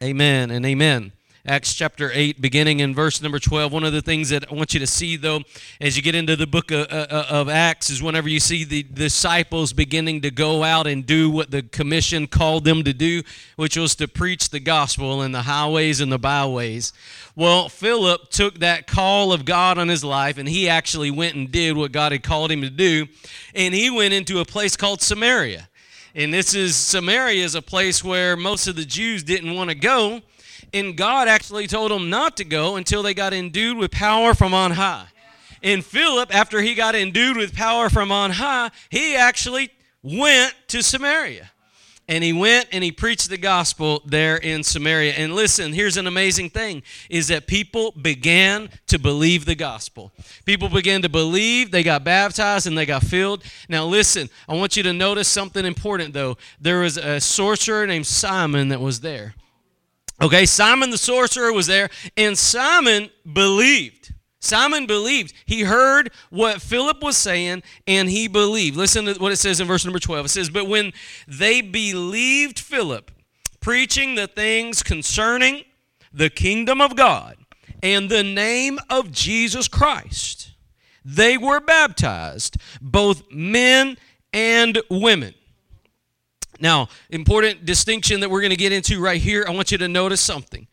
Amen and amen. Acts chapter 8, beginning in verse number 12. One of the things that I want you to see, though, as you get into the book of, uh, of, Acts, is whenever you see the disciples beginning to go out and do what the commission called them to do, which was to preach the gospel in the highways and the byways. Well, Philip took that call of God on his life, and he actually went and did what God had called him to do, and he went into a place called Samaria. And this is Samaria is a place where most of the Jews didn't want to go and God actually told them not to go until they got endued with power from on high. And Philip, after he got endued with power from on high, he actually went to Samaria. And he went and he preached the gospel there in Samaria. And listen, here's an amazing thing is that people began to believe the gospel. People began to believe, they got baptized and they got filled. Now listen, I want you to notice something important though. There was a sorcerer named Simon that was there. Okay, Simon the sorcerer was there, and Simon believed. Simon believed. He heard what Philip was saying, and he believed. Listen to what it says in verse number 12. It says, But when they believed Philip, preaching the things concerning the kingdom of God and the name of Jesus Christ, they were baptized, both men and women. Now, important distinction that we're going to get into right here. I want you to notice something.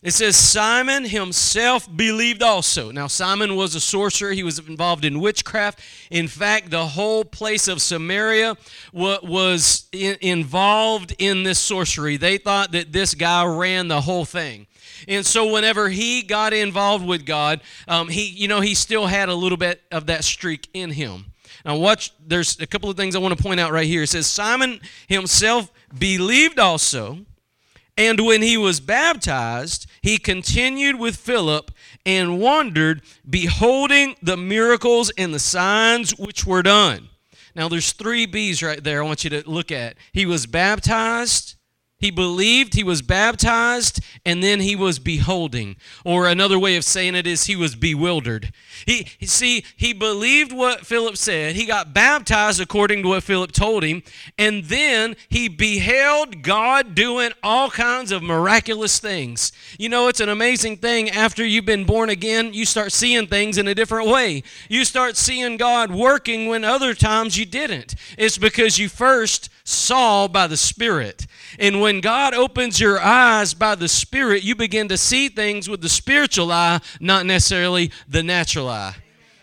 It says Simon himself believed also. Now, Simon was a sorcerer. He was involved in witchcraft. In fact, the whole place of Samaria was involved in this sorcery. They thought that this guy ran the whole thing. And so, whenever he got involved with God, um, he, you know, he still had a little bit of that streak in him. Now, watch, there's a couple of things I want to point out right here. It says, Simon himself believed also, and when he was baptized, he continued with Philip and wondered, beholding the miracles and the signs which were done. Now, there's three B's right there I want you to look at. He was baptized, he believed, he was baptized, and then he was beholding. Or another way of saying it is he was bewildered. He see, he believed what Philip said. He got baptized according to what Philip told him, and then he beheld God doing all kinds of miraculous things. You know, it's an amazing thing after you've been born again, you start seeing things in a different way. You start seeing God working when other times you didn't. It's because you first saw by the Spirit. And when God opens your eyes by the Spirit, you begin to see things with the spiritual eye, not necessarily the natural eye.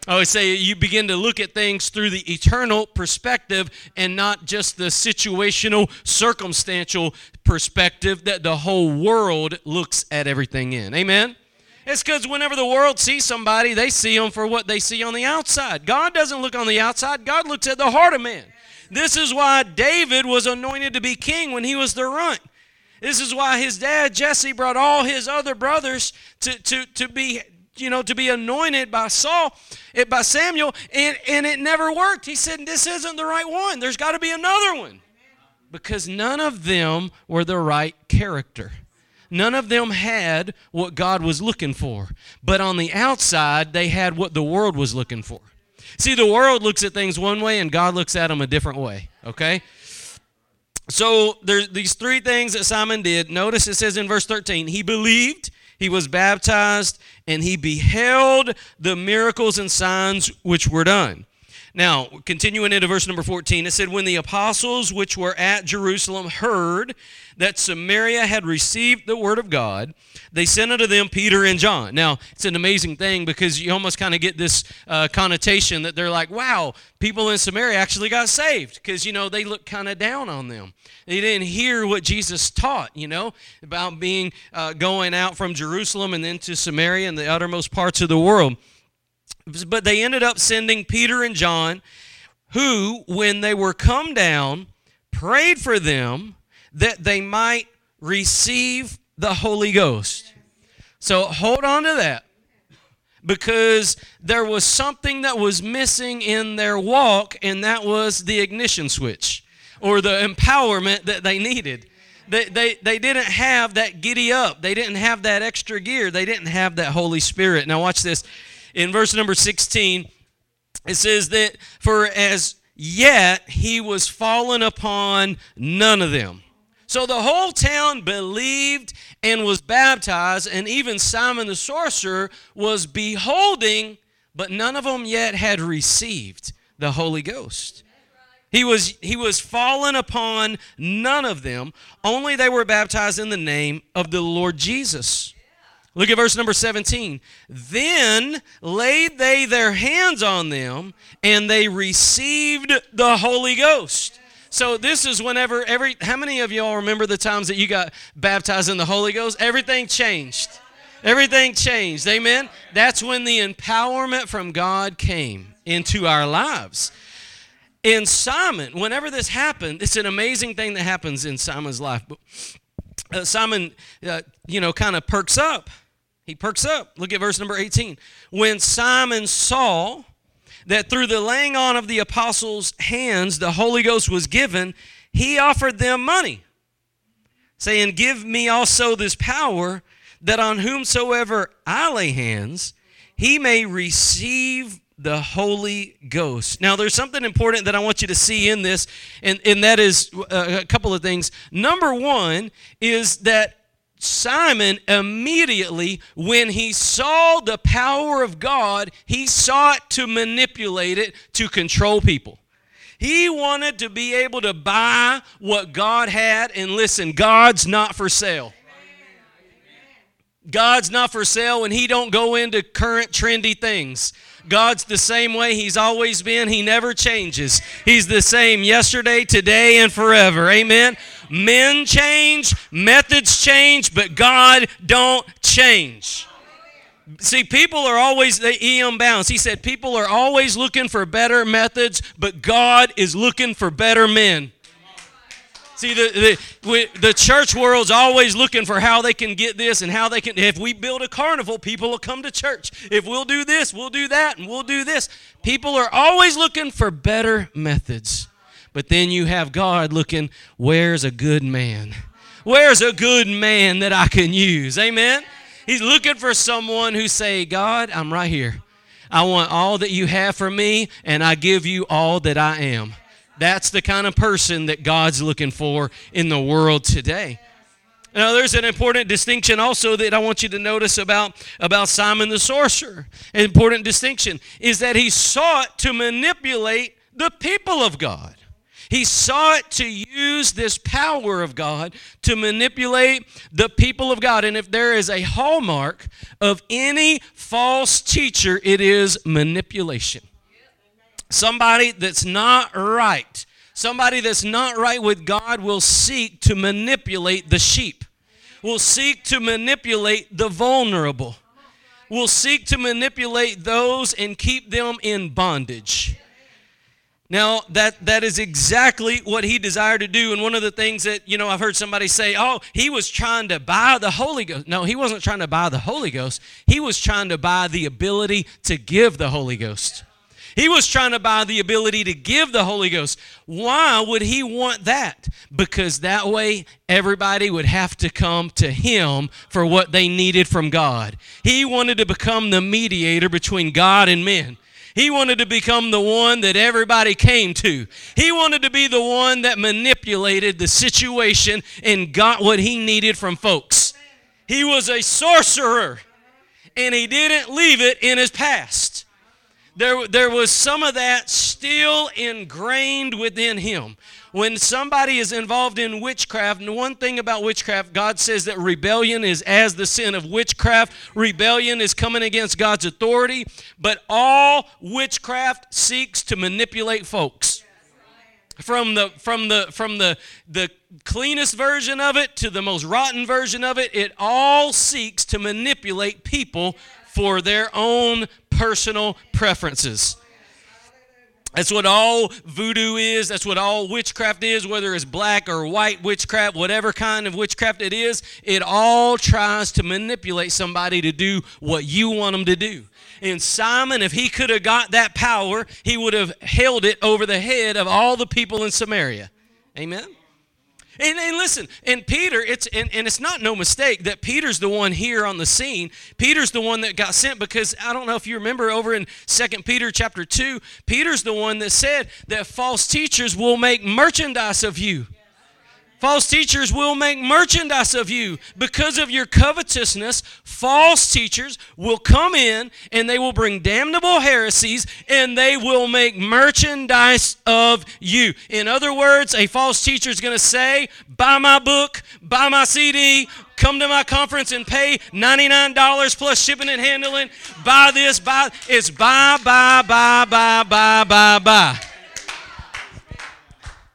I always say you begin to look at things through the eternal perspective and not just the situational, circumstantial perspective that the whole world looks at everything in. Amen? It's because whenever the world sees somebody, they see them for what they see on the outside. God doesn't look on the outside, God looks at the heart of man. This is why David was anointed to be king when he was the runt. This is why his dad Jesse brought all his other brothers to, to, to be you know to be anointed by Saul it eh, by Samuel and, and it never worked. He said this isn't the right one. There's got to be another one. Because none of them were the right character. None of them had what God was looking for. But on the outside, they had what the world was looking for. See, the world looks at things one way and God looks at them a different way, okay? So there's these three things that Simon did. Notice it says in verse 13, he believed, he was baptized, and he beheld the miracles and signs which were done. Now, continuing into verse number 14, it said, When the apostles which were at Jerusalem heard that Samaria had received the word of God, they sent unto them Peter and John. Now, it's an amazing thing because you almost kind of get this uh, connotation that they're like, wow, people in Samaria actually got saved because, you know, they look kind of down on them. They didn't hear what Jesus taught, you know, about being uh, going out from Jerusalem and then to Samaria and the uttermost parts of the world. But they ended up sending Peter and John, who, when they were come down, prayed for them that they might receive the Holy Ghost. So hold on to that because there was something that was missing in their walk, and that was the ignition switch or the empowerment that they needed. They, they, they didn't have that giddy up. They didn't have that extra gear. They didn't have that Holy Spirit. Now, watch this in verse number 16, it says that for as yet he was fallen upon none of them. So the whole town believed and was baptized, and even Simon the sorcerer was beholding, but none of them yet had received the Holy Ghost. He was, he was fallen upon none of them, only they were baptized in the name of the Lord Jesus. Look at verse number 17. Then laid they their hands on them, and they received the Holy Ghost. So this is whenever every how many of y'all remember the times that you got baptized in the Holy Ghost? Everything changed. Everything changed. Amen. That's when the empowerment from God came into our lives. In Simon, whenever this happened, it's an amazing thing that happens in Simon's life. Uh, Simon, uh, you know, kind of perks up. He perks up. Look at verse number 18. When Simon saw that through the laying on of the apostles' hands the Holy Ghost was given, he offered them money, saying, Give me also this power, that on whomsoever I lay hands, he may receive the Holy Ghost. Now, there's something important that I want you to see in this, and, and that is uh, a couple of things. Number one is that Simon immediately, when he saw the power of God, he sought to manipulate it to control people. He wanted to be able to buy what God had, and listen, God's not for sale. God's not for sale and he don't go into current trendy things. God's the same way he's always been. He never changes. He's the same yesterday, today, and forever. Amen. Men change, methods change, but God don't change. See, people are always the E.M. Bounds. He said people are always looking for better methods, but God is looking for better men. See, the, the, the church world's always looking for how they can get this and how they can. If we build a carnival, people will come to church. If we'll do this, we'll do that, and we'll do this. People are always looking for better methods. But then you have God looking, where's a good man? Where's a good man that I can use? Amen? He's looking for someone who say, God, I'm right here. I want all that you have for me, and I give you all that I am. That's the kind of person that God's looking for in the world today. Now, there's an important distinction also that I want you to notice about, about Simon the sorcerer. An important distinction is that he sought to manipulate the people of God. He sought to use this power of God to manipulate the people of God. And if there is a hallmark of any false teacher, it is manipulation. Somebody that's not right, somebody that's not right with God will seek to manipulate the sheep, will seek to manipulate the vulnerable, will seek to manipulate those and keep them in bondage. Now, that, that is exactly what he desired to do. And one of the things that, you know, I've heard somebody say, oh, he was trying to buy the Holy Ghost. No, he wasn't trying to buy the Holy Ghost. He was trying to buy the ability to give the Holy Ghost. He was trying to buy the ability to give the Holy Ghost. Why would he want that? Because that way everybody would have to come to him for what they needed from God. He wanted to become the mediator between God and men. He wanted to become the one that everybody came to. He wanted to be the one that manipulated the situation and got what he needed from folks. He was a sorcerer and he didn't leave it in his past there, there was some of that still ingrained within him. When somebody is involved in witchcraft, and one thing about witchcraft, God says that rebellion is as the sin of witchcraft. Rebellion is coming against God's authority, but all witchcraft seeks to manipulate folks. From the from the from the the cleanest version of it to the most rotten version of it, it all seeks to manipulate people for their own personal preferences. That's what all voodoo is. That's what all witchcraft is, whether it's black or white witchcraft, whatever kind of witchcraft it is. It all tries to manipulate somebody to do what you want them to do. And Simon, if he could have got that power, he would have held it over the head of all the people in Samaria. Amen. And, and, listen, and Peter, it's and, and it's not no mistake that Peter's the one here on the scene. Peter's the one that got sent because I don't know if you remember over in Second Peter chapter 2, Peter's the one that said that false teachers will make merchandise of you. False teachers will make merchandise of you because of your covetousness. False teachers will come in and they will bring damnable heresies and they will make merchandise of you. In other words, a false teacher is going to say, Buy my book, buy my CD, come to my conference and pay $99 plus shipping and handling. Buy this, buy. It's buy, buy, buy, buy, buy, buy, buy.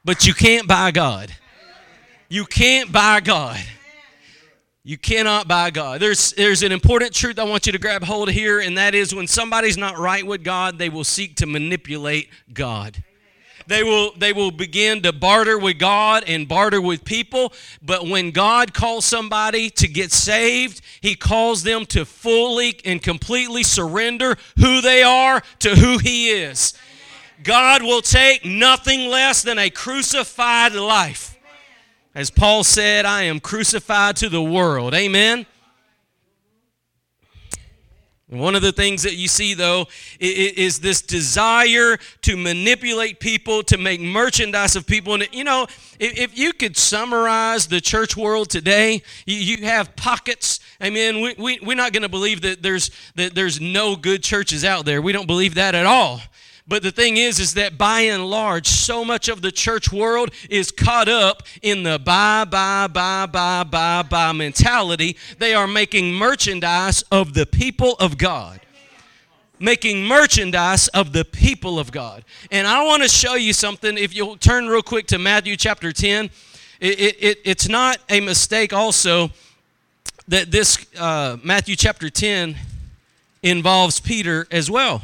But you can't buy God. You can't buy God. You cannot buy God. There's, there's an important truth I want you to grab hold of here, and that is when somebody's not right with God, they will seek to manipulate God. They will, they will begin to barter with God and barter with people. But when God calls somebody to get saved, He calls them to fully and completely surrender who they are to who He is. God will take nothing less than a crucified life. As Paul said, I am crucified to the world. Amen. One of the things that you see, though, is this desire to manipulate people, to make merchandise of people. And, you know, if you could summarize the church world today, you have pockets. I mean, we, we, we're not going to believe that there's, that there's no good churches out there. We don't believe that at all. But the thing is, is that by and large, so much of the church world is caught up in the buy, buy, buy, buy, buy, buy mentality. They are making merchandise of the people of God. Making merchandise of the people of God. And I want to show you something. If you'll turn real quick to Matthew chapter 10, it, it, it's not a mistake also that this uh, Matthew chapter 10 involves Peter as well.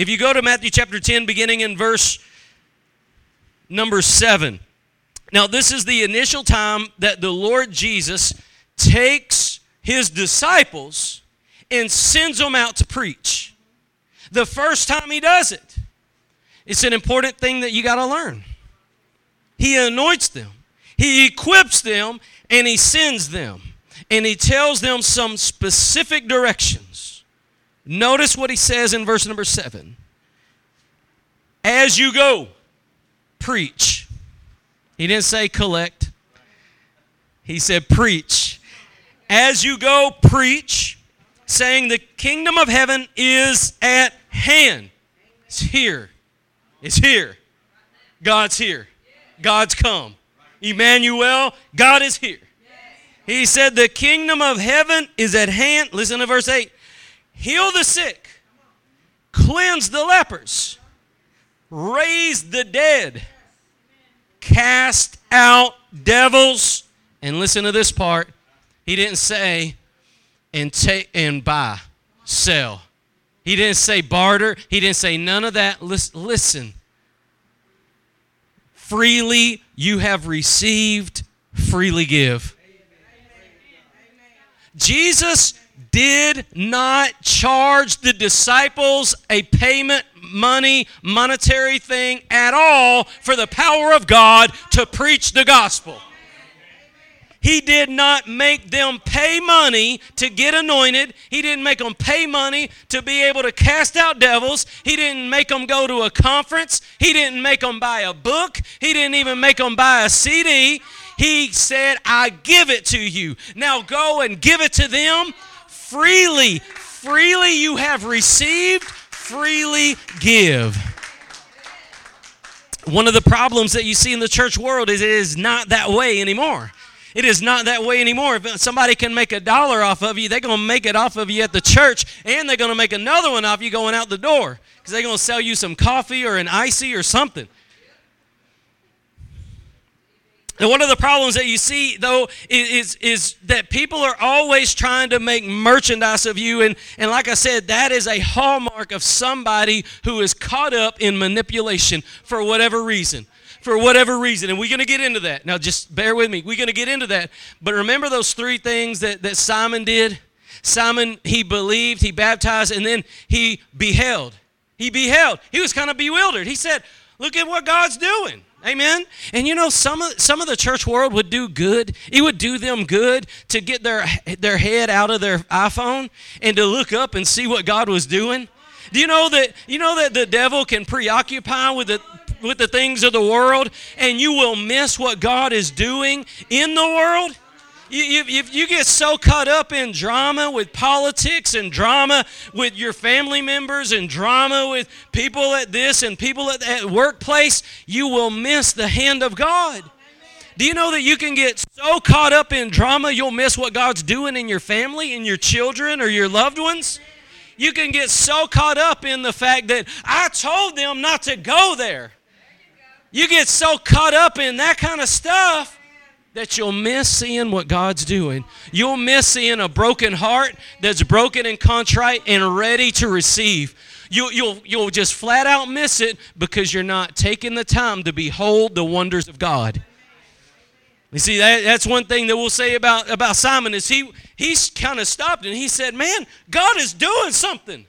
If you go to Matthew chapter 10, beginning in verse number 7. Now, this is the initial time that the Lord Jesus takes his disciples and sends them out to preach. The first time he does it, it's an important thing that you got to learn. He anoints them, he equips them, and he sends them. And he tells them some specific direction. Notice what he says in verse number seven. As you go, preach. He didn't say collect, he said preach. As you go, preach, saying the kingdom of heaven is at hand. It's here. It's here. God's here. God's come. Emmanuel, God is here. He said, The kingdom of heaven is at hand. Listen to verse 8 heal the sick, cleanse the lepers, raise the dead, cast out devils. And listen to this part. He didn't say and take and buy, sell. He didn't say barter. He didn't say none of that. Listen. Freely you have received, freely give. Jesus did not charge the disciples a payment money, monetary thing at all for the power of God to preach the gospel. He did not make them pay money to get anointed. He didn't make them pay money to be able to cast out devils. He didn't make them go to a conference. He didn't make them buy a book. He didn't even make them buy a CD. He said, I give it to you. Now go and give it to them freely. Freely you have received, freely give. One of the problems that you see in the church world is it is not that way anymore. It is not that way anymore. If somebody can make a dollar off of you, they're going to make it off of you at the church, and they're going to make another one off you going out the door because they're going to sell you some coffee or an icy or something. And one of the problems that you see, though, is, is that people are always trying to make merchandise of you. And, and like I said, that is a hallmark of somebody who is caught up in manipulation for whatever reason. For whatever reason. And we're going to get into that. Now, just bear with me. We're going to get into that. But remember those three things that, that Simon did? Simon, he believed, he baptized, and then he beheld. He beheld. He was kind of bewildered. He said, Look at what God's doing. Amen. And you know, some of some of the church world would do good. It would do them good to get their their head out of their iPhone and to look up and see what God was doing. Do you know that you know that the devil can preoccupy with the with the things of the world and you will miss what God is doing in the world. If you get so caught up in drama with politics and drama with your family members and drama with people at this and people at that workplace, you will miss the hand of God. Do you know that you can get so caught up in drama you'll miss what God's doing in your family, in your children, or your loved ones? You can get so caught up in the fact that I told them not to go there. You get so caught up in that kind of stuff that you'll miss seeing what God's doing. You'll miss seeing a broken heart that's broken and contrite and ready to receive. You, you'll, you'll just flat out miss it because you're not taking the time to behold the wonders of God. You see, that, that's one thing that we'll say about, about Simon is he he's kind of stopped and he said, Man, God is doing something.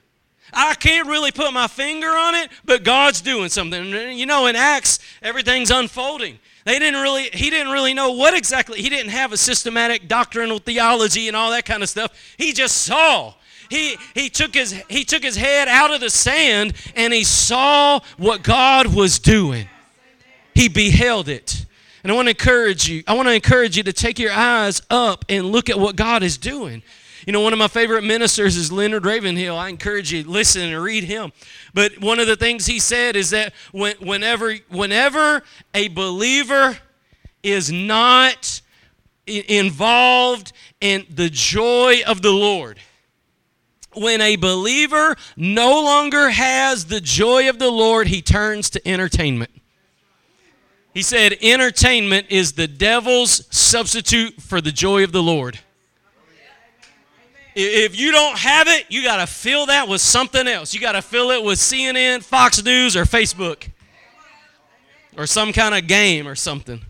I can't really put my finger on it, but God's doing something. You know, in Acts, everything's unfolding. They didn't really, he didn't really know what exactly, he didn't have a systematic doctrinal theology and all that kind of stuff. He just saw. He, he, took his, he took his head out of the sand and he saw what God was doing. He beheld it. And I want to encourage you, I want to encourage you to take your eyes up and look at what God is doing. You know, one of my favorite ministers is Leonard Ravenhill. I encourage you listen and read him. But one of the things he said is that when, whenever, whenever a believer is not involved in the joy of the Lord, when a believer no longer has the joy of the Lord, he turns to entertainment. He said, Entertainment is the devil's substitute for the joy of the Lord. If you don't have it, you got to fill that with something else. You got to fill it with CNN, Fox News, or Facebook, or some kind of game or something.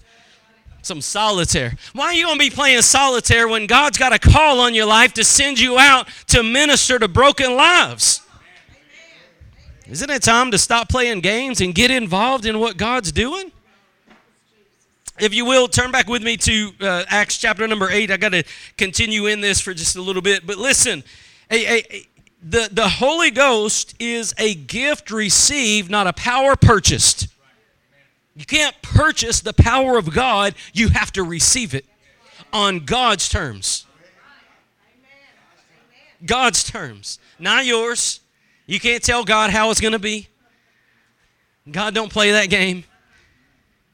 Some solitaire. Why are you going to be playing solitaire when God's got a call on your life to send you out to minister to broken lives? Isn't it time to stop playing games and get involved in what God's doing? If you will, turn back with me to uh, Acts chapter number 8. I got to continue in this for just a little bit. But listen, a, a, a, the, the Holy Ghost is a gift received, not a power purchased. You can't purchase the power of God, you have to receive it on God's terms. God's terms, not yours. You can't tell God how it's going to be. God don't play that game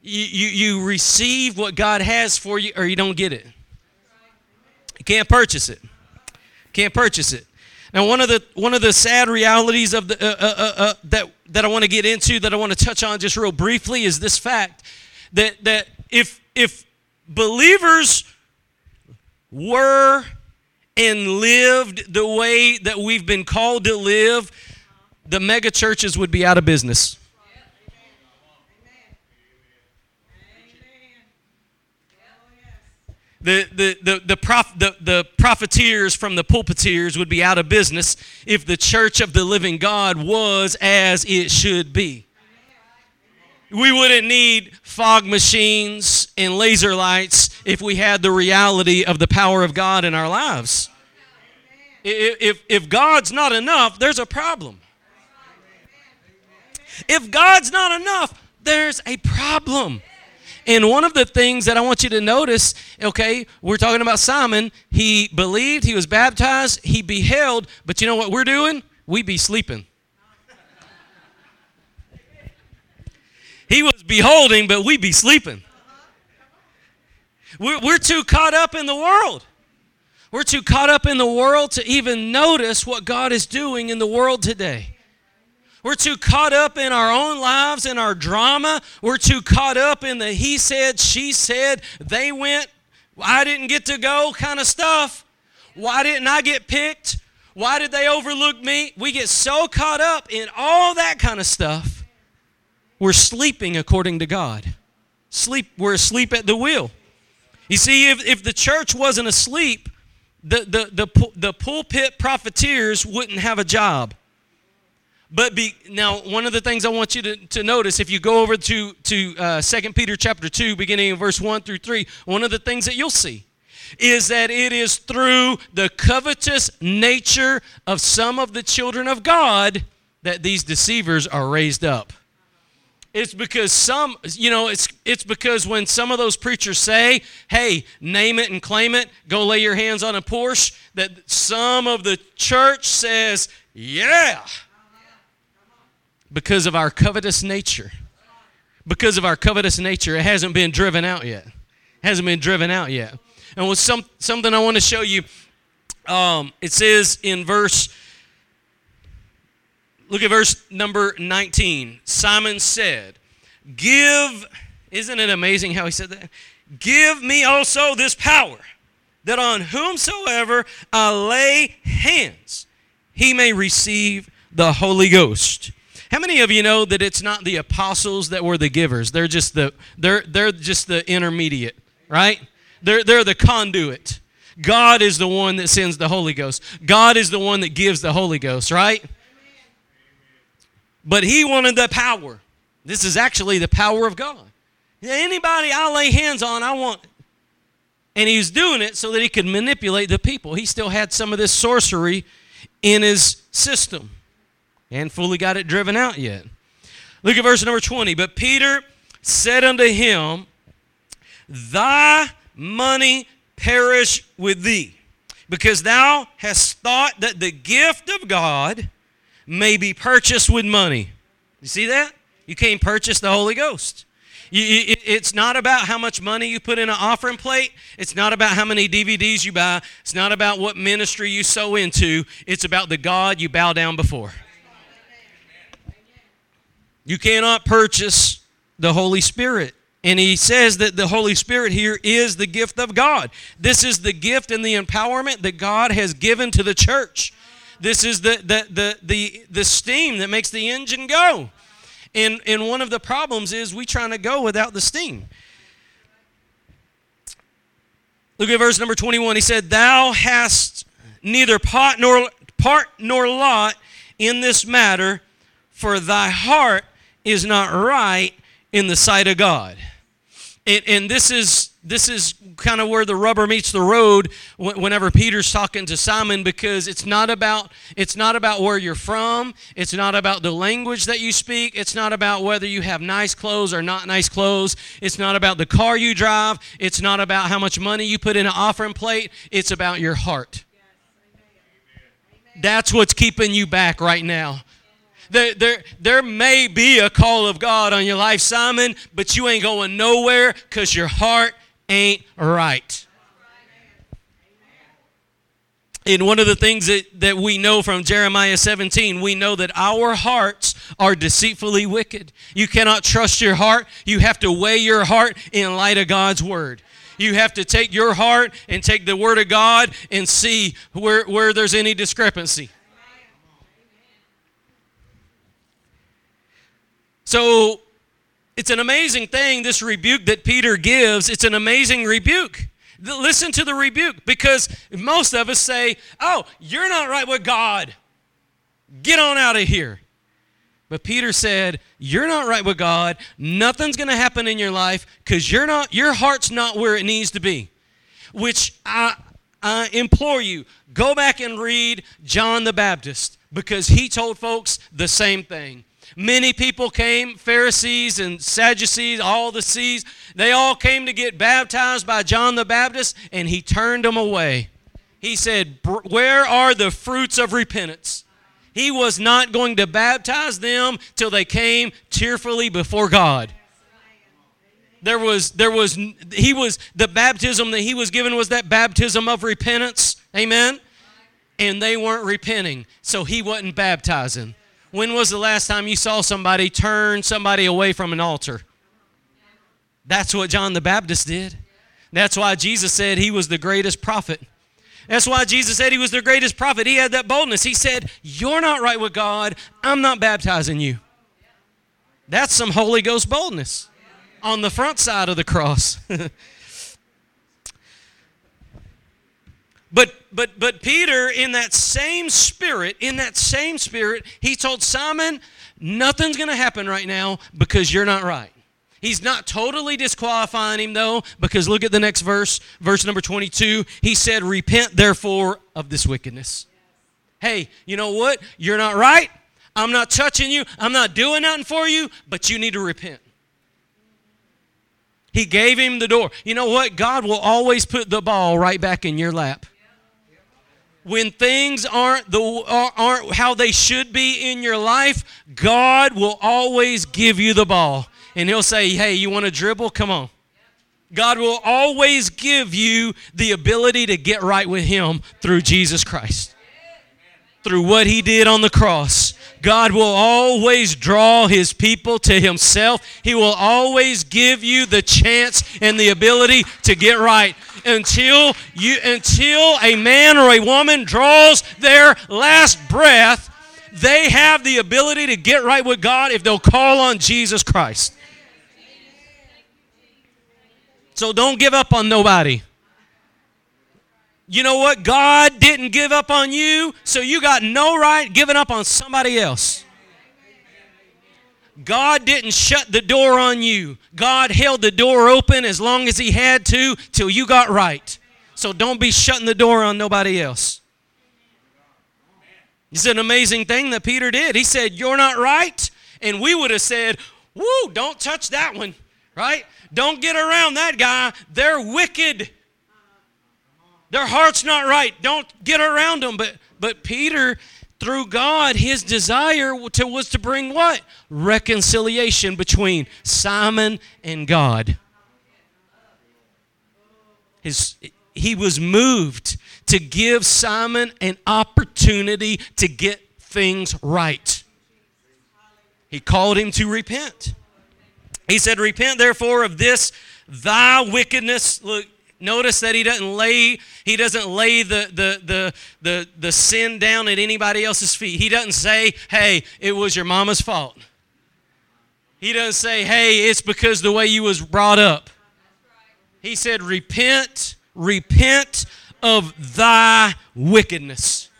you, you, receive what God has for you or you don't get it. You can't purchase it. Can't purchase it. Now, one of the one of the sad realities of the uh, uh, uh, uh that that I want to get into, that I want to touch on just real briefly, is this fact that that if if believers were and lived the way that we've been called to live, the mega churches would be out of business. The, the, the, the, prof, the, the profiteers from the pulpiteers would be out of business if the church of the living God was as it should be. We wouldn't need fog machines and laser lights if we had the reality of the power of God in our lives. If, if God's not enough, there's a problem. If God's not enough, there's a problem. And one of the things that I want you to notice, okay, we're talking about Simon. He believed, he was baptized, he beheld, but you know what we're doing? We be sleeping. He was beholding, but we be sleeping. We're, we're too caught up in the world. We're too caught up in the world to even notice what God is doing in the world today. We're too caught up in our own lives and our drama. We're too caught up in the he said, she said, they went, I didn't get to go kind of stuff. Why didn't I get picked? Why did they overlook me? We get so caught up in all that kind of stuff. We're sleeping according to God. Sleep, we're asleep at the wheel. You see, if, if the church wasn't asleep, the, the, the, the pulpit profiteers wouldn't have a job. But be, now, one of the things I want you to, to notice, if you go over to, to uh, 2 Peter chapter 2, beginning in verse 1 through 3, one of the things that you'll see is that it is through the covetous nature of some of the children of God that these deceivers are raised up. It's because some, you know, it's it's because when some of those preachers say, "Hey, name it and claim it, go lay your hands on a Porsche," that some of the church says, "Yeah," because of our covetous nature. Because of our covetous nature, it hasn't been driven out yet. It hasn't been driven out yet. And with some something I want to show you, um, it says in verse Look at verse number 19. Simon said, Give, isn't it amazing how he said that? Give me also this power, that on whomsoever I lay hands, he may receive the Holy Ghost. How many of you know that it's not the apostles that were the givers? They're just the they're they're just the intermediate, right? They're they're the conduit. God is the one that sends the Holy Ghost. God is the one that gives the Holy Ghost, right? But he wanted the power. This is actually the power of God. Anybody I lay hands on, I want. And he was doing it so that he could manipulate the people. He still had some of this sorcery in his system and fully got it driven out yet. Look at verse number 20. But Peter said unto him, Thy money perish with thee, because thou hast thought that the gift of God may be purchased with money. You see that? You can't purchase the Holy Ghost. It's not about how much money you put in an offering plate. It's not about how many DVDs you buy. It's not about what ministry you sow into. It's about the God you bow down before. You cannot purchase the Holy Spirit. And he says that the Holy Spirit here is the gift of God. This is the gift and the empowerment that God has given to the church. This is the, the, the, the, the steam that makes the engine go. And, and one of the problems is we trying to go without the steam. Look at verse number 21. He said, Thou hast neither part nor, part nor lot in this matter, for thy heart is not right in the sight of God. And, and this is this is kind of where the rubber meets the road whenever Peter's talking to Simon because it's not about it's not about where you're from, it's not about the language that you speak, it's not about whether you have nice clothes or not nice clothes, it's not about the car you drive, it's not about how much money you put in an offering plate, it's about your heart. That's what's keeping you back right now. There, there, there may be a call of God on your life, Simon, but you ain't going nowhere because your heart ain't right. And one of the things that, that we know from Jeremiah 17, we know that our hearts are deceitfully wicked. You cannot trust your heart. You have to weigh your heart in light of God's word. You have to take your heart and take the word of God and see where, where there's any discrepancy. So it's an amazing thing, this rebuke that Peter gives. It's an amazing rebuke. Listen to the rebuke because most of us say, Oh, you're not right with God. Get on out of here. But Peter said, You're not right with God. Nothing's going to happen in your life because you're not, your heart's not where it needs to be. Which I, I implore you, go back and read John the Baptist because he told folks the same thing. Many people came, Pharisees and Sadducees, all the seas. They all came to get baptized by John the Baptist, and he turned them away. He said, Where are the fruits of repentance? He was not going to baptize them till they came tearfully before God. There was, there was, he was, the baptism that he was given was that baptism of repentance. Amen? And they weren't repenting, so he wasn't baptizing. When was the last time you saw somebody turn somebody away from an altar? That's what John the Baptist did. That's why Jesus said he was the greatest prophet. That's why Jesus said he was the greatest prophet. He had that boldness. He said, You're not right with God. I'm not baptizing you. That's some Holy Ghost boldness on the front side of the cross. But but but Peter in that same spirit, in that same spirit, he told Simon, nothing's going to happen right now because you're not right. He's not totally disqualifying him though because look at the next verse, verse number 22. He said, "Repent therefore of this wickedness." Hey, you know what? You're not right. I'm not touching you. I'm not doing nothing for you, but you need to repent. He gave him the door. You know what? God will always put the ball right back in your lap. When things aren't the uh, aren't how they should be in your life, God will always give you the ball. And he'll say, "Hey, you want to dribble? Come on." God will always give you the ability to get right with him through Jesus Christ. Through what he did on the cross. God will always draw his people to himself. He will always give you the chance and the ability to get right until you until a man or a woman draws their last breath. They have the ability to get right with God if they'll call on Jesus Christ. So don't give up on nobody. You know what? God didn't give up on you, so you got no right giving up on somebody else. God didn't shut the door on you. God held the door open as long as He had to till you got right. So don't be shutting the door on nobody else. It's an amazing thing that Peter did. He said, You're not right. And we would have said, Woo, don't touch that one, right? Don't get around that guy. They're wicked. Their heart's not right. Don't get around them. But but Peter, through God, his desire to, was to bring what? Reconciliation between Simon and God. His, he was moved to give Simon an opportunity to get things right. He called him to repent. He said, Repent therefore of this thy wickedness. Look, Notice that he doesn't lay he doesn't lay the, the, the, the, the sin down at anybody else's feet. He doesn't say, hey, it was your mama's fault. He doesn't say, hey, it's because the way you was brought up. He said, repent, repent of thy wickedness.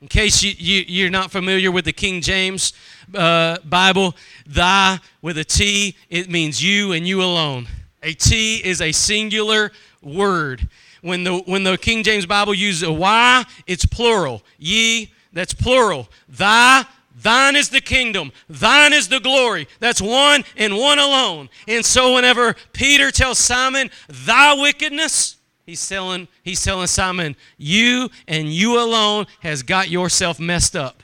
In case you, you, you're not familiar with the King James uh, Bible, thy with a T, it means you and you alone. A T is a singular word. When the, when the King James Bible uses a Y, it's plural. Ye, that's plural. Thy, thine is the kingdom. Thine is the glory. That's one and one alone. And so whenever Peter tells Simon, thy wickedness, he's telling, he's telling Simon, you and you alone has got yourself messed up.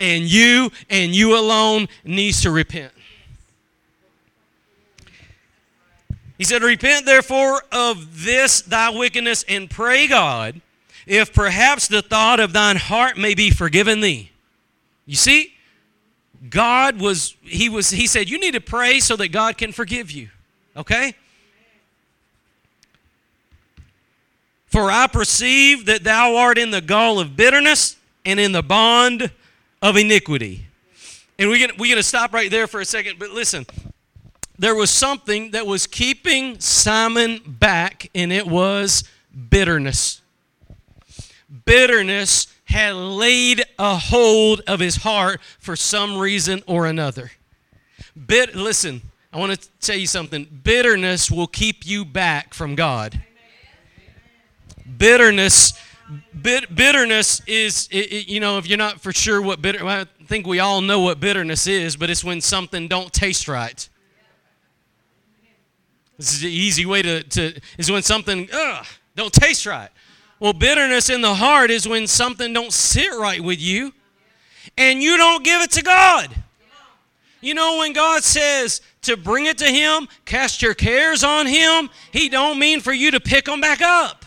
And you and you alone needs to repent. He said, Repent therefore of this thy wickedness and pray God, if perhaps the thought of thine heart may be forgiven thee. You see, God was, he was, he said, you need to pray so that God can forgive you. Okay? For I perceive that thou art in the gall of bitterness and in the bond of iniquity. And we're going we're going to stop right there for a second, but listen there was something that was keeping Simon back, and it was bitterness. Bitterness had laid a hold of his heart for some reason or another. Bit, listen, I want to tell you something. Bitterness will keep you back from God. Bitterness, bit, bitterness is, it, it, you know, if you're not for sure what bitter, well, I think we all know what bitterness is, but it's when something don't taste right. This is the easy way to, to is when something ugh, don't taste right. Well, bitterness in the heart is when something don't sit right with you and you don't give it to God. You know when God says to bring it to him, cast your cares on him, he don't mean for you to pick them back up.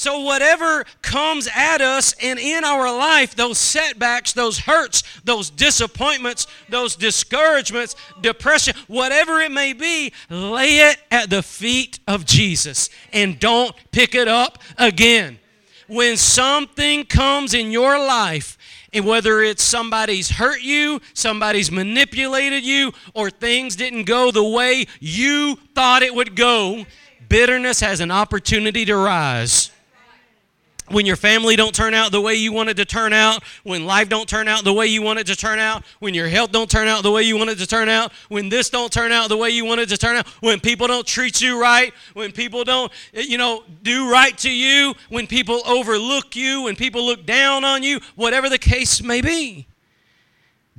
So, whatever comes at us and in our life, those setbacks, those hurts, those disappointments, those discouragements, depression, whatever it may be, lay it at the feet of Jesus and don't pick it up again. When something comes in your life, and whether it's somebody's hurt you, somebody's manipulated you, or things didn't go the way you thought it would go, bitterness has an opportunity to rise when your family don't turn out the way you want it to turn out when life don't turn out the way you want it to turn out when your health don't turn out the way you want it to turn out when this don't turn out the way you want it to turn out when people don't treat you right when people don't eh, you know do right to you when people overlook you when people look down on you whatever the case may be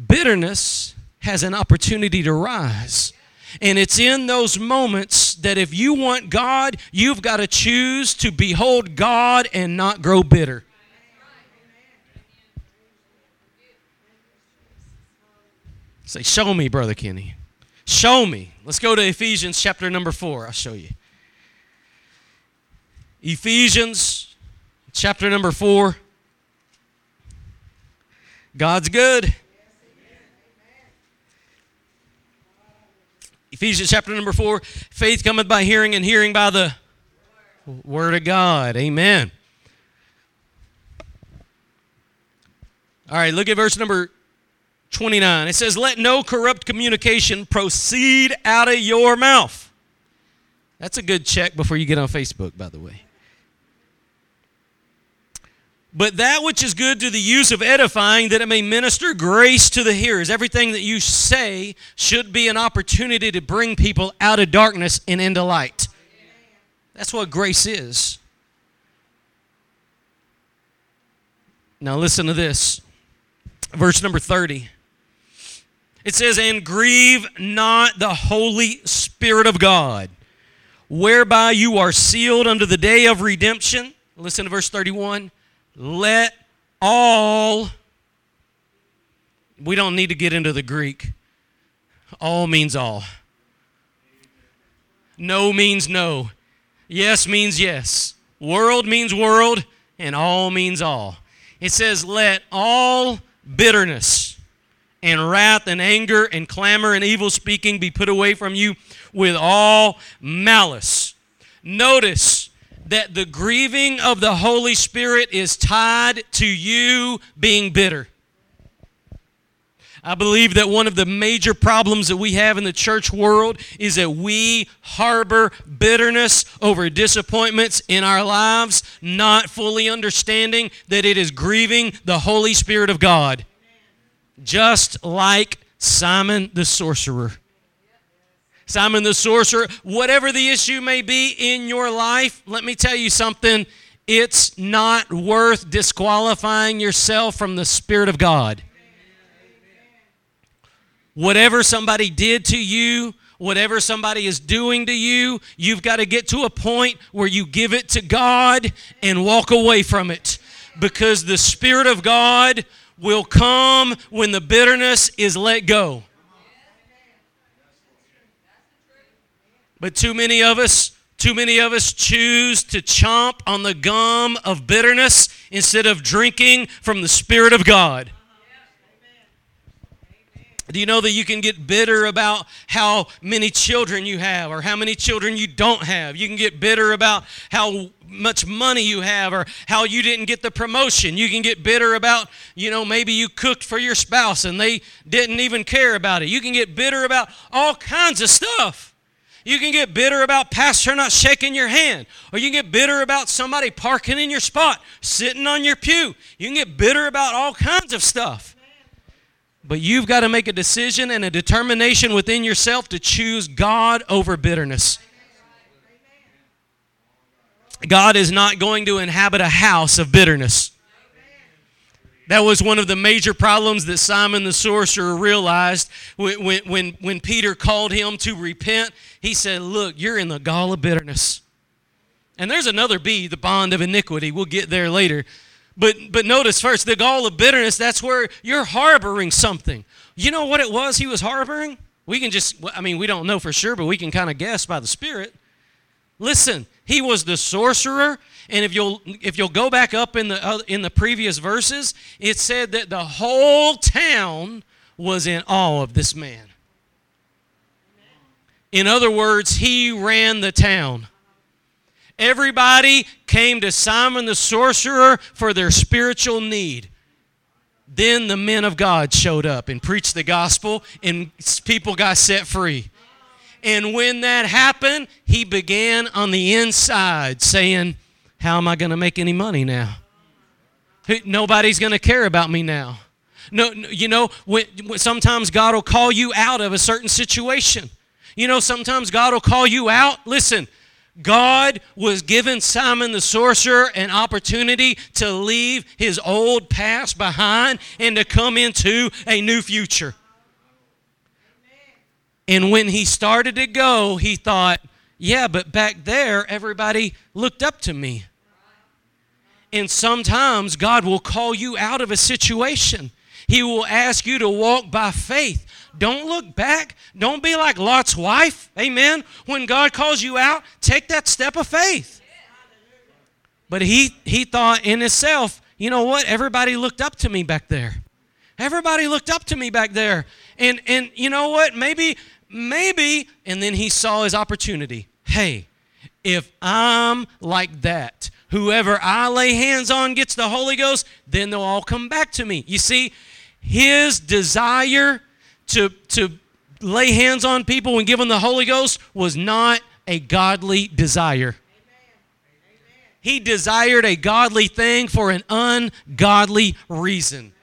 bitterness has an opportunity to rise and it's in those moments that if you want God, you've got to choose to behold God and not grow bitter. Say, show me, Brother Kenny. Show me. Let's go to Ephesians chapter number four. I'll show you. Ephesians chapter number four. God's good. Ephesians chapter number 4 faith cometh by hearing, and hearing by the Word of God. Amen. All right, look at verse number 29. It says, Let no corrupt communication proceed out of your mouth. That's a good check before you get on Facebook, by the way. But that which is good to the use of edifying, that it may minister grace to the hearers. Everything that you say should be an opportunity to bring people out of darkness and into light. That's what grace is. Now, listen to this. Verse number 30. It says, And grieve not the Holy Spirit of God, whereby you are sealed unto the day of redemption. Listen to verse 31 let all, we don't need to get into the Greek. All means all. No means no. Yes means yes. World means world, and all means all. It says, Let all bitterness and wrath and anger and clamor and evil speaking be put away from you with all malice. Notice that the grieving of the Holy Spirit is tied to you being bitter. I believe that one of the major problems that we have in the church world is that we harbor bitterness over disappointments in our lives, not fully understanding that it is grieving the Holy Spirit of God. Just like Simon the sorcerer. Simon the sorcerer, whatever the issue may be in your life, let me tell you something. It's not worth disqualifying yourself from the Spirit of God. Whatever somebody did to you, whatever somebody is doing to you, you've got to get to a point where you give it to God and walk away from it. Because the Spirit of God will come when the bitterness is let go. But too many of us, too many of us choose to chomp on the gum of bitterness instead of drinking from the Spirit of God. Do you know that you can get bitter about how many children you have or how many children you don't have? You can get bitter about how much money you have or how you didn't get the promotion. You can get bitter about, you know, maybe you cooked for your spouse and they didn't even care about it. You can get bitter about all kinds of stuff. You can get bitter about pastor not shaking your hand, or you can get bitter about somebody parking in your spot, sitting on your pew. You can get bitter about all kinds of stuff. But you've got to make a decision and a determination within yourself to choose God over bitterness. God is not going to inhabit a house of bitterness. That was one of the major problems that Simon the sorcerer realized when, when, when, Peter called him to repent. He said, Look, you're in the gall of bitterness. And there's another B, the bond of iniquity. We'll get there later. But, but notice first, the gall of bitterness, that's where you're harboring something. You know what it was he was harboring? We can just, I mean, we don't know for sure, but we can kind of guess by the Spirit. Listen, he was the sorcerer, and if you'll if you'll go back up in the uh, in the previous verses, it said that the whole town was in awe of this man. In other words, he ran the town. Everybody came to Simon the sorcerer for their spiritual need. Then the men of God showed up and preached the gospel, and people got set free. And when that happened, he began on the inside saying, How am I going to make any money now? Nobody's going to care about me now. No, you know, sometimes God will call you out of a certain situation. You know, sometimes God will call you out. Listen, God was giving Simon the sorcerer an opportunity to leave his old past behind and to come into a new future. And when he started to go, he thought, yeah, but back there, everybody looked up to me. And sometimes God will call you out of a situation. He will ask you to walk by faith. Don't look back. Don't be like Lot's wife. Amen. When God calls you out, take that step of faith. But he he thought in himself, you know what? Everybody looked up to me back there. Everybody looked up to me back there. And and you know what? Maybe maybe and then he saw his opportunity. Hey, if I'm like that, whoever I lay hands on gets the Holy Ghost, then they'll all come back to me. You see, his desire to, to lay hands on people and give them the Holy Ghost was not a godly desire. He desired a godly thing for an ungodly reason.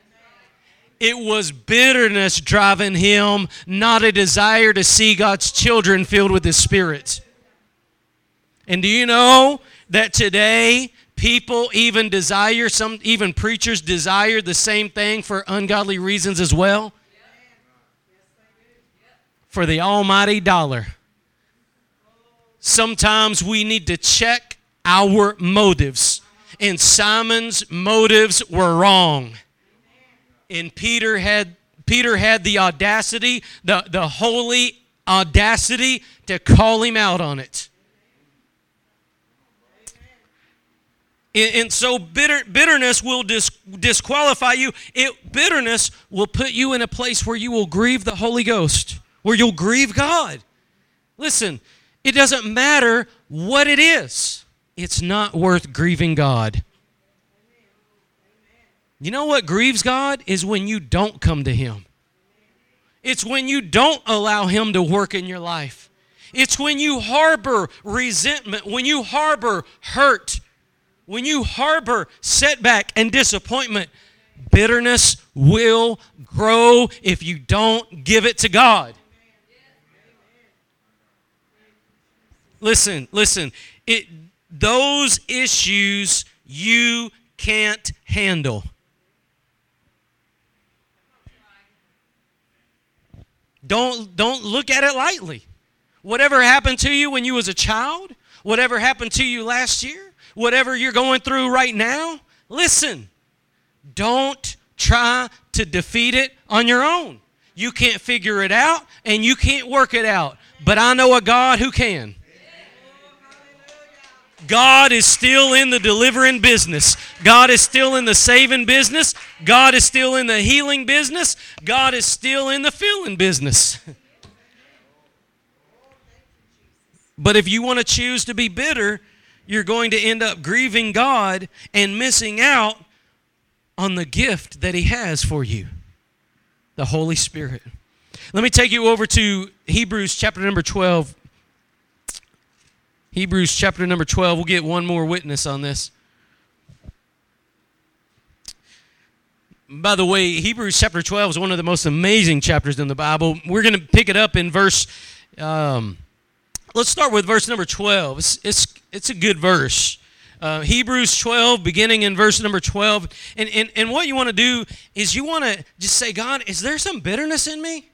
It was bitterness driving him, not a desire to see God's children filled with His Spirit. And do you know that today people even desire, some even preachers desire the same thing for ungodly reasons as well? For the almighty dollar. Sometimes we need to check our motives. And Simon's motives were wrong. And Peter had Peter had the audacity, the, the holy audacity to call him out on it. And, so bitter, bitterness will dis, disqualify you. It, bitterness will put you in a place where you will grieve the Holy Ghost, where you'll grieve God. Listen, it doesn't matter what it is, it's not worth grieving God. You know what grieves God is when you don't come to Him. It's when you don't allow Him to work in your life. It's when you harbor resentment, when you harbor hurt, when you harbor setback and disappointment, bitterness will grow if you don't give it to God. Listen, listen. It those issues you can't handle. Don't don't look at it lightly. Whatever happened to you when you was a child, whatever happened to you last year, whatever you're going through right now, listen, don't try to defeat it on your own. You can't figure it out and you can't work it out. But I know a God who can. God is still in the delivering business. God is still in the saving business. God is still in the healing business. God is still in the filling business. but if you want to choose to be bitter, you're going to end up grieving God and missing out on the gift that He has for you the Holy Spirit. Let me take you over to Hebrews chapter number 12. Hebrews chapter number 12. We'll get one more witness on this. By the way, Hebrews chapter 12 is one of the most amazing chapters in the Bible. We're going to pick it up in verse. Um, let's start with verse number 12. It's, it's, it's a good verse. Uh, Hebrews 12, beginning in verse number 12. And, and, and what you want to do is you want to just say, God, is there some bitterness in me?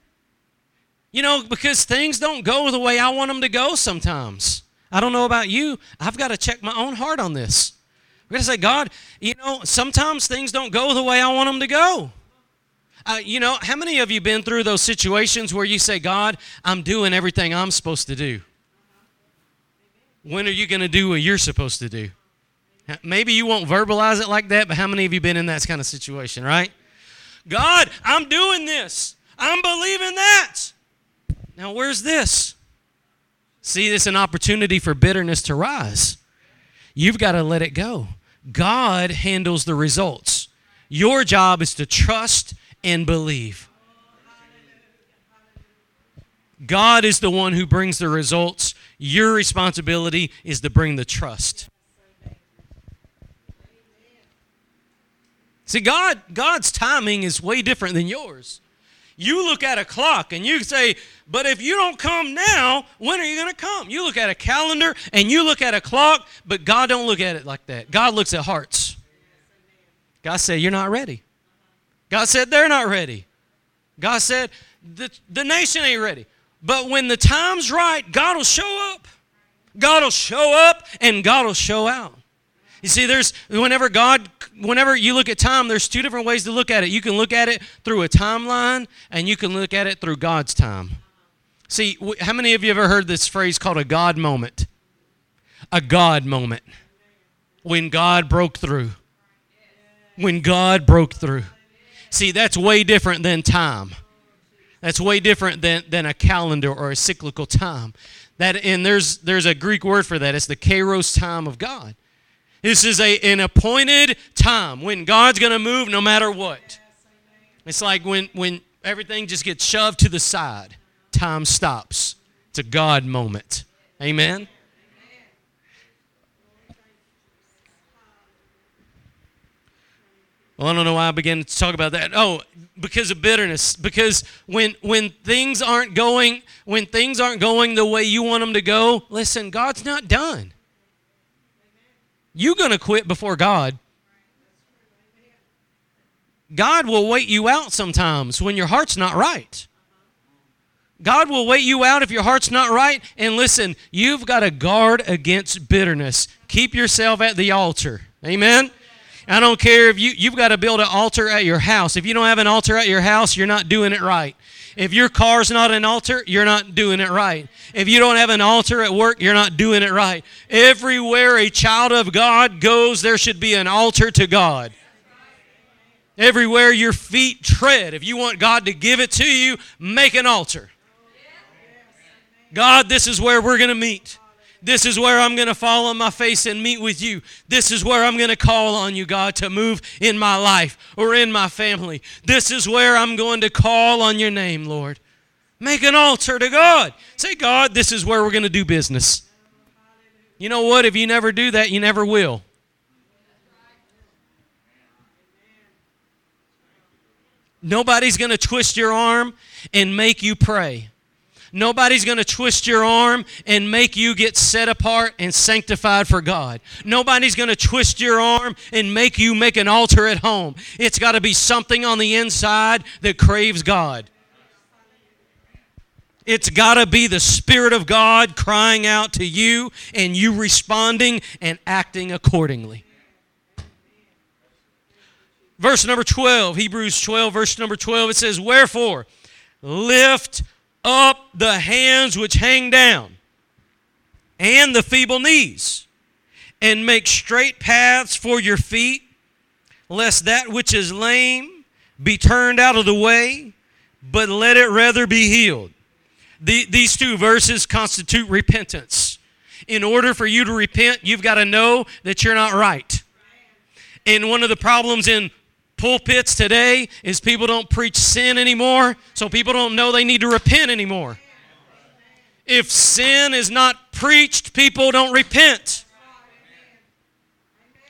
You know, because things don't go the way I want them to go sometimes. I don't know about you. I've got to check my own heart on this. We're going to say, God, you know, sometimes things don't go the way I want them to go. Uh, you know, how many of you been through those situations where you say, God, I'm doing everything I'm supposed to do? When are you going to do what you're supposed to do? Maybe you won't verbalize it like that, but how many of you been in that kind of situation, right? God, I'm doing this. I'm believing that. Now, where's this? See, this an opportunity for bitterness to rise. You've got to let it go. God handles the results. Your job is to trust and believe. God is the one who brings the results. Your responsibility is to bring the trust. See, God, God's timing is way different than yours. You look at a clock and you say, but if you don't come now, when are you going to come? You look at a calendar and you look at a clock, but God don't look at it like that. God looks at hearts. God said, You're not ready. God said, They're not ready. God said, The, the nation ain't ready. But when the time's right, God will show up. God will show up and God will show out. You see, there's whenever God, whenever you look at time, there's two different ways to look at it. You can look at it through a timeline, and you can look at it through God's time. See, how many of you ever heard this phrase called a God moment? A God moment. When God broke through. When God broke through. See, that's way different than time. That's way different than, than a calendar or a cyclical time. That and there's there's a Greek word for that. It's the kairos time of God. This is a, an appointed time when God's to move no matter what. It's like when, when everything just gets shoved to the side, time stops. It's a God moment. Amen? Well, I don't know why I began to talk about that. Oh, because of bitterness. Because when when things aren't going when things aren't going the way you want them to go, listen, God's not done. You're going to quit before God. God will wait you out sometimes when your heart's not right. God will wait you out if your heart's not right. And listen, you've got to guard against bitterness. Keep yourself at the altar. Amen. I don't care if you you've got to build an altar at your house. If you don't have an altar at your house, you're not doing it right. If your car's not an altar, you're not doing it right. If you don't have an altar at work, you're not doing it right. Everywhere a child of God goes, there should be an altar to God. Everywhere your feet tread, if you want God to give it to you, make an altar. God, this is where we're going to meet. This is where I'm going to fall on my face and meet with you. This is where I'm going to call on you, God, to move in my life or in my family. This is where I'm going to call on your name, Lord. Make an altar to God. Say, God, this is where we're going to do business. You know what? If you never do that, you never will. Nobody's going to twist your arm and make you pray. Nobody's going to twist your arm and make you get set apart and sanctified for God. Nobody's going to twist your arm and make you make an altar at home. It's got to be something on the inside that craves God. It's got to be the Spirit of God crying out to you and you responding and acting accordingly. Verse number 12, Hebrews 12, verse number 12, it says, Wherefore, lift up the hands which hang down and the feeble knees, and make straight paths for your feet, lest that which is lame be turned out of the way, but let it rather be healed. The, these two verses constitute repentance. In order for you to repent, you've got to know that you're not right. And one of the problems in pulpits today is people don't preach sin anymore, so people don't know they need to repent anymore. If sin is not preached, people don't repent.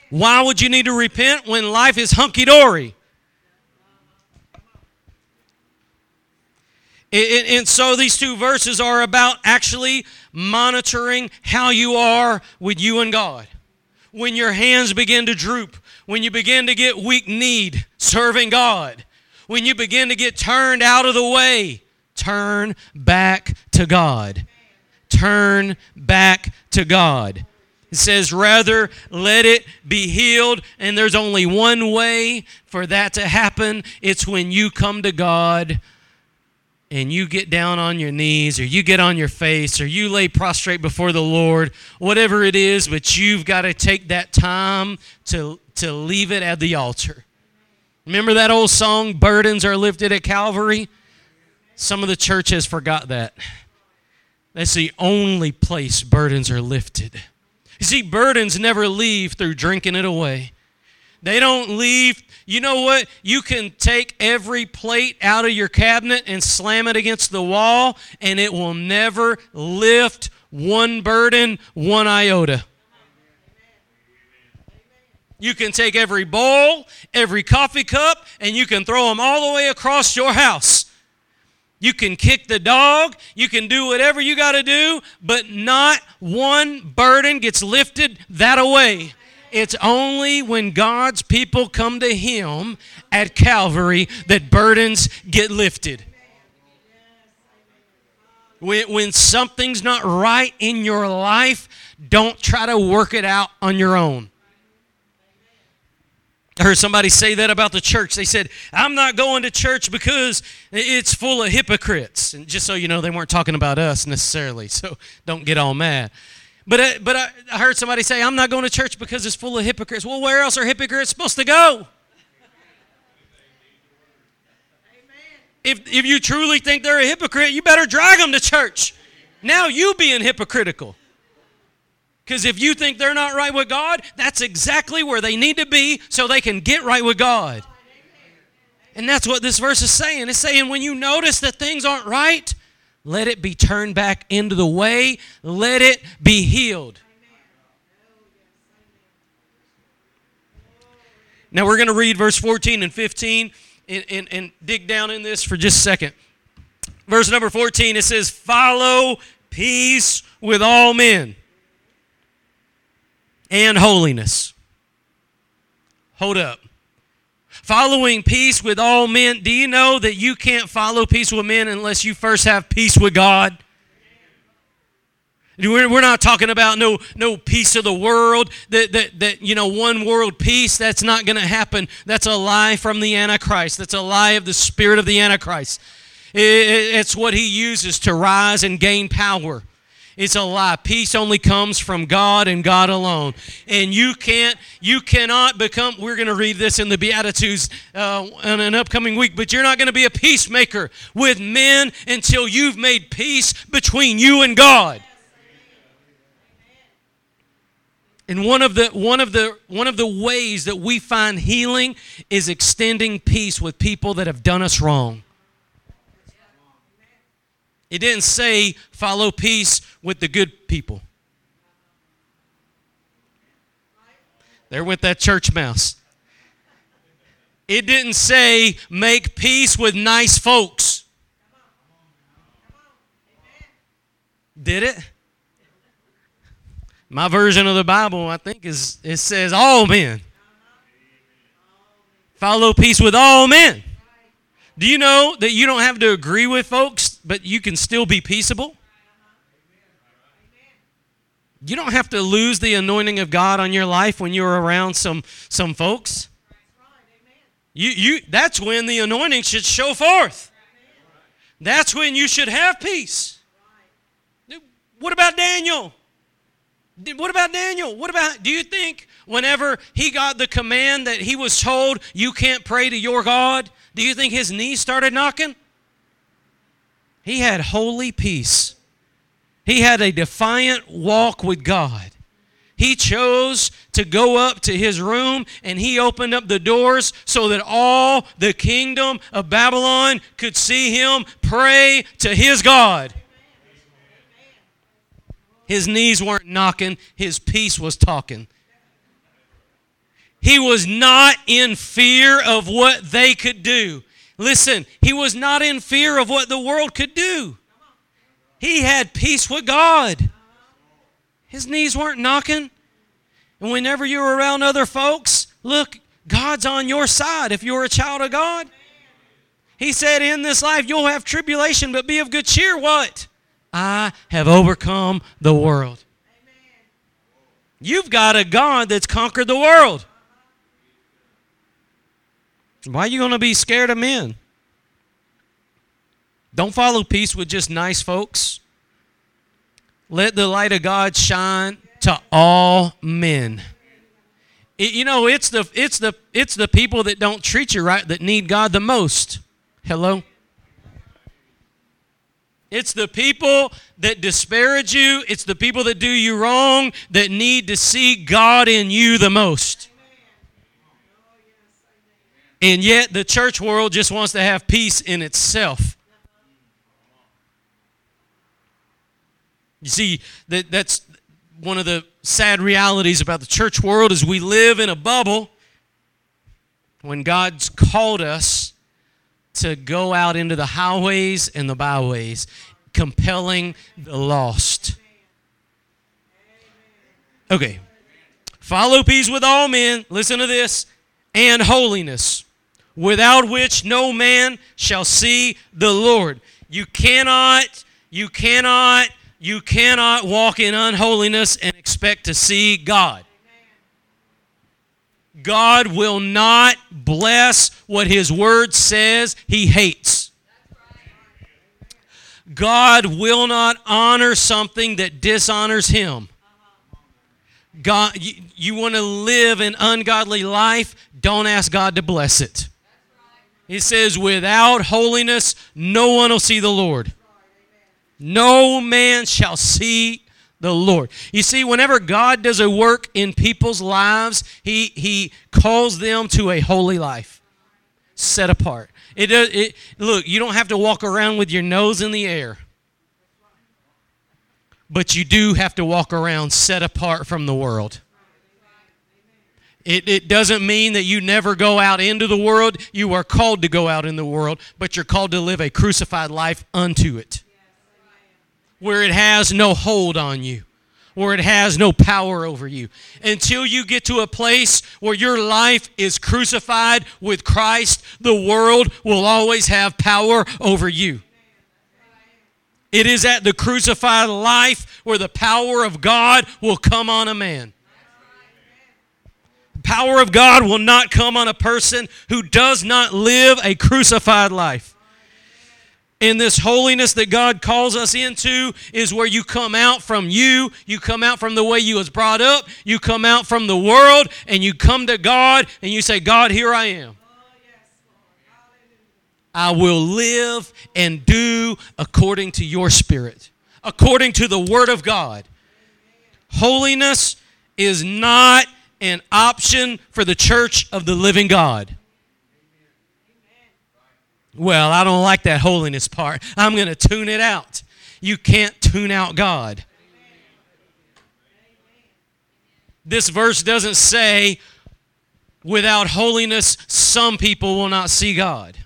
Why would you need to repent when life is hunky dory? And so these two verses are about actually monitoring how you are with you and God. When your hands begin to droop, when you begin to get weak need serving God, when you begin to get turned out of the way, turn back to God. Turn back to God. It says, rather, let it be healed. And there's only one way for that to happen it's when you come to God and you get down on your knees or you get on your face or you lay prostrate before the Lord, whatever it is, but you've got to take that time to, to leave it at the altar. Remember that old song, Burdens Are Lifted at Calvary? Some of the church has forgot that. That's the only place burdens are lifted. You see, burdens never leave through drinking it away. They don't leave. You know what? You can take every plate out of your cabinet and slam it against the wall, and it will never lift one burden, one iota. You can take every bowl, every coffee cup, and you can throw them all the way across your house. You can kick the dog, you can do whatever you got to do, but not one burden gets lifted that away. It's only when God's people come to Him at Calvary that burdens get lifted. When, when something's not right in your life, don't try to work it out on your own. I heard somebody say that about the church. They said, I'm not going to church because it's full of hypocrites. And just so you know, they weren't talking about us necessarily, so don't get all mad. But, uh, but I, I heard somebody say, I'm not going to church because it's full of hypocrites. Well, where else are hypocrites supposed to go? If, if you truly think they're a hypocrite, you better drag them to church. Now you being hypocritical. Because if you think they're not right with God, that's exactly where they need to be so they can get right with God. And that's what this verse is saying. It's saying when you notice that things aren't right, let it be turned back into the way, let it be healed. Now we're going to read verse 14 and 15 and, and, and dig down in this for just a second. Verse number 14 it says, Follow peace with all men and holiness. Hold up. Following peace with all men. Do you know that you can't follow peace with men unless you first have peace with God? We're, not talking about no, no peace of the world, that, that, that, you know, one world peace. That's not going to happen. That's a lie from the Antichrist. That's a lie of the spirit of the Antichrist. It's what he uses to rise and gain power. It's a lie. Peace only comes from God and God alone. And you can't, you cannot become, we're going to read this in the Beatitudes uh, in an upcoming week, but you're not going to be a peacemaker with men until you've made peace between you and God. And one of the one of the one of the ways that we find healing is extending peace with people that have done us wrong. It didn't say follow peace with the good people. There went that church mouse. It didn't say make peace with nice folks. Did it? My version of the Bible, I think, is it says all men. Follow peace with all men. Do you know that you don't have to agree with folks, but you can still be peaceable? You don't have to lose the anointing of God on your life when you're around some, some folks. You, you, that's when the anointing should show forth. That's when you should have peace. What about Daniel? What about Daniel? What about, do you think whenever he got the command that he was told, you can't pray to your God, do you think his knees started knocking? He had holy peace. He had a defiant walk with God. He chose to go up to his room and he opened up the doors so that all the kingdom of Babylon could see him pray to his God. His knees weren't knocking, his peace was talking. He was not in fear of what they could do. Listen, he was not in fear of what the world could do. He had peace with God. His knees weren't knocking. And whenever you're around other folks, look, God's on your side if you're a child of God. He said, In this life you'll have tribulation, but be of good cheer. What? I have overcome the world. You've got a God that's conquered the world. Why are you going to be scared of men? Don't follow peace with just nice folks. Let the light of God shine to all men. It, you know, it's the it's the it's the people that don't treat you right that need God the most. Hello. It's the people that disparage you, it's the people that do you wrong that need to see God in you the most. And yet the church world just wants to have peace in itself. You see, that, that's one of the sad realities about the church world is we live in a bubble when God's called us to go out into the highways and the byways, compelling the lost. Okay. Follow peace with all men. Listen to this. And holiness, without which no man shall see the Lord. You cannot, you cannot, you cannot walk in unholiness and expect to see God. God will not bless what His Word says He hates. God will not honor something that dishonors Him. God, you, you want to live an ungodly life, don't ask God to bless it. He says, without holiness, no one will see the Lord. No man shall see the Lord. You see, whenever God does a work in people's lives, He, he calls them to a holy life, set apart. It, it, look, you don't have to walk around with your nose in the air, but you do have to walk around set apart from the world. It, it doesn't mean that you never go out into the world. You are called to go out in the world, but you're called to live a crucified life unto it where it has no hold on you, where it has no power over you. Until you get to a place where your life is crucified with Christ, the world will always have power over you. It is at the crucified life where the power of God will come on a man. Power of God will not come on a person who does not live a crucified life in this holiness that God calls us into is where you come out from you, you come out from the way you was brought up, you come out from the world and you come to God and you say, "God, here I am." I will live and do according to your spirit, according to the word of God. Holiness is not an option for the church of the living God. Well, I don't like that holiness part. I'm going to tune it out. You can't tune out God. This verse doesn't say, without holiness, some people will not see God.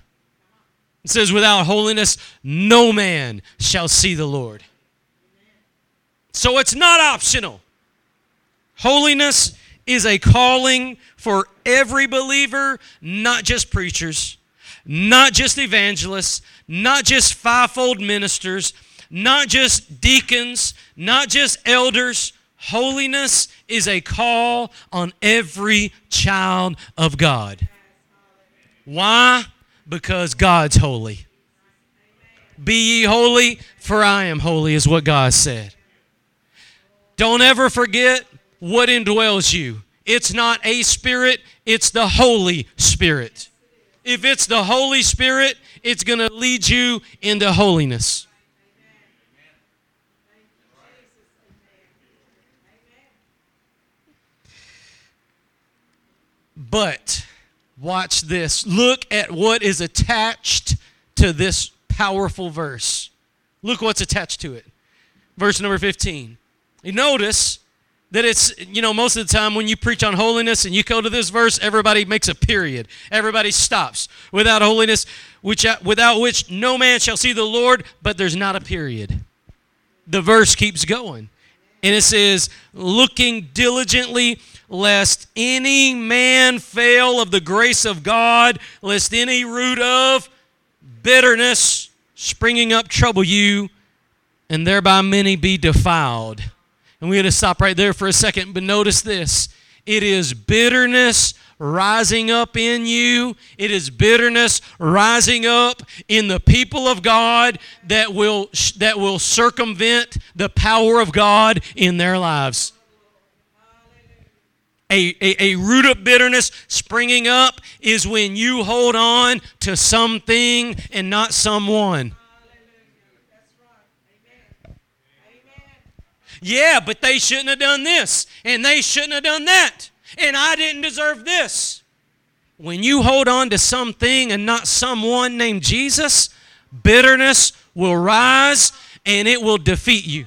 It says, without holiness, no man shall see the Lord. So it's not optional. Holiness is a calling for every believer, not just preachers not just evangelists, not just fivefold ministers, not just deacons, not just elders. Holiness is a call on every child of God. Why? Because God's holy. Be ye holy, for I am holy, is what God said. Don't ever forget what indwells you. It's not a spirit, it's the Holy Spirit. If it's the Holy Spirit, it's going to lead you into holiness. But watch this. Look at what is attached to this powerful verse. Look what's attached to it. Verse number 15. You notice that it's you know most of the time when you preach on holiness and you go to this verse everybody makes a period. Everybody stops without holiness which without which no man shall see the lord but there's not a period. The verse keeps going. And it says looking diligently lest any man fail of the grace of god lest any root of bitterness springing up trouble you and thereby many be defiled and we're going to stop right there for a second, but notice this it is bitterness rising up in you. It is bitterness rising up in the people of God that will, that will circumvent the power of God in their lives. A, a, a, root of bitterness springing up is when you hold on to something and not someone. Yeah, but they shouldn't have done this, and they shouldn't have done that, and I didn't deserve this. When you hold on to something and not someone named Jesus, bitterness will rise and it will defeat you.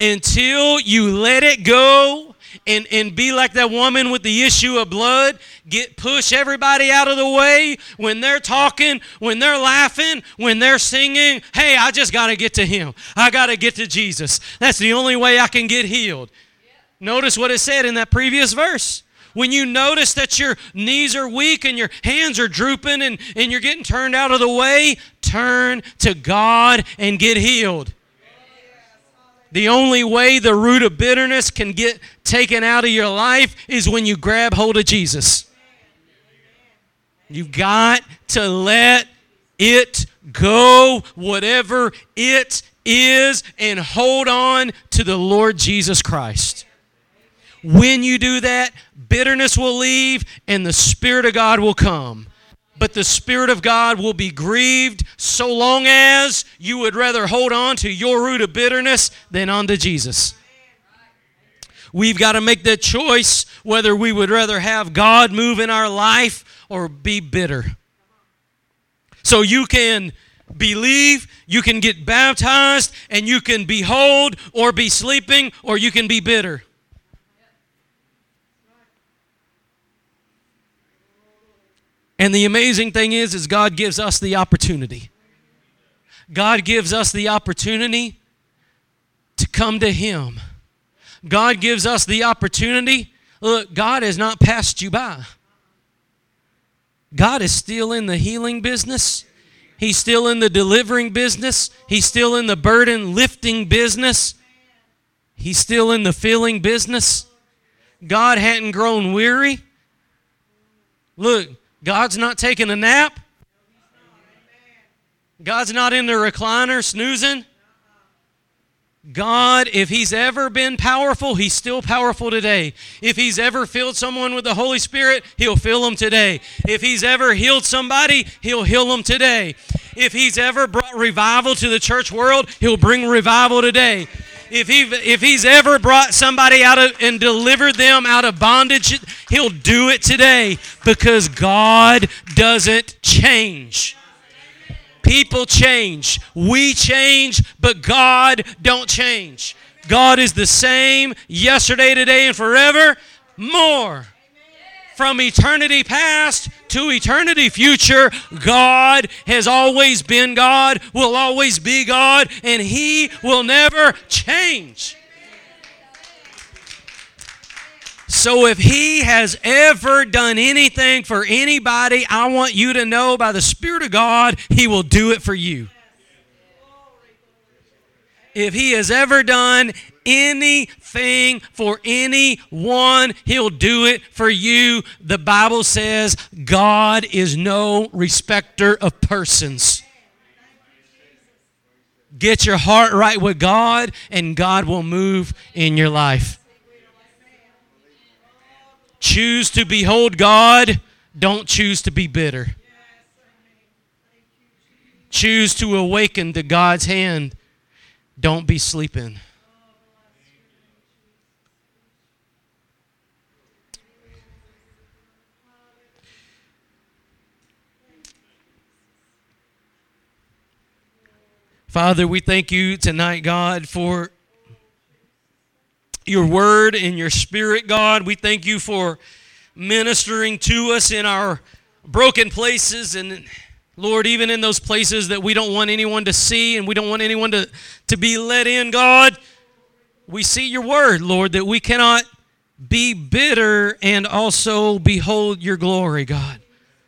until you let it go and, and be like that woman with the issue of blood. Get push everybody out of the way when they're talking, when they're laughing, when they're singing. Hey, I just got to get to him. I got to get to Jesus. That's the only way I can get healed. Notice what it said in that previous verse. When you notice that your knees are weak and your hands are drooping and, and you're getting turned out of the way, turn to God and get healed. The only way the root of bitterness can get taken out of your life is when you grab hold of Jesus. You've got to let it go, whatever it is, and hold on to the Lord Jesus Christ. When you do that, bitterness will leave and the Spirit of God will come. But the Spirit of God will be grieved so long as you would rather hold on to your root of bitterness than on to Jesus. We've got to make that choice whether we would rather have God move in our life or be bitter. So you can believe, you can get baptized, and you can behold or be sleeping, or you can be bitter. And the amazing thing is is God gives us the opportunity. God gives us the opportunity to come to him. God gives us the opportunity. Look, God has not passed you by. God is still in the healing business. He's still in the delivering business. He's still in the burden lifting business. He's still in the filling business. God hadn't grown weary. Look, God's not taking a nap. God's not in the recliner snoozing. God, if He's ever been powerful, He's still powerful today. If He's ever filled someone with the Holy Spirit, He'll fill them today. If He's ever healed somebody, He'll heal them today. If He's ever brought revival to the church world, He'll bring revival today if he if he's ever brought somebody out of and delivered them out of bondage, he'll do it today because God doesn't change. People change. We change, but God don't change. God is the same yesterday, today, and forever. More from eternity past to eternity future, God has always been God, will always be God, and He will never change. So, if He has ever done anything for anybody, I want you to know by the Spirit of God, He will do it for you. If He has ever done anything for anyone, He'll do it for you. The Bible says God is no respecter of persons. Get your heart right with God, and God will move in your life. Choose to behold God, don't choose to be bitter. Choose to awaken to God's hand, don't be sleeping. Father, we thank you tonight, God, for your word and your spirit, God. We thank you for ministering to us in our broken places and Lord, even in those places that we don't want anyone to see and we don't want anyone to, to be let in, God, we see your word, Lord, that we cannot be bitter and also behold your glory, God.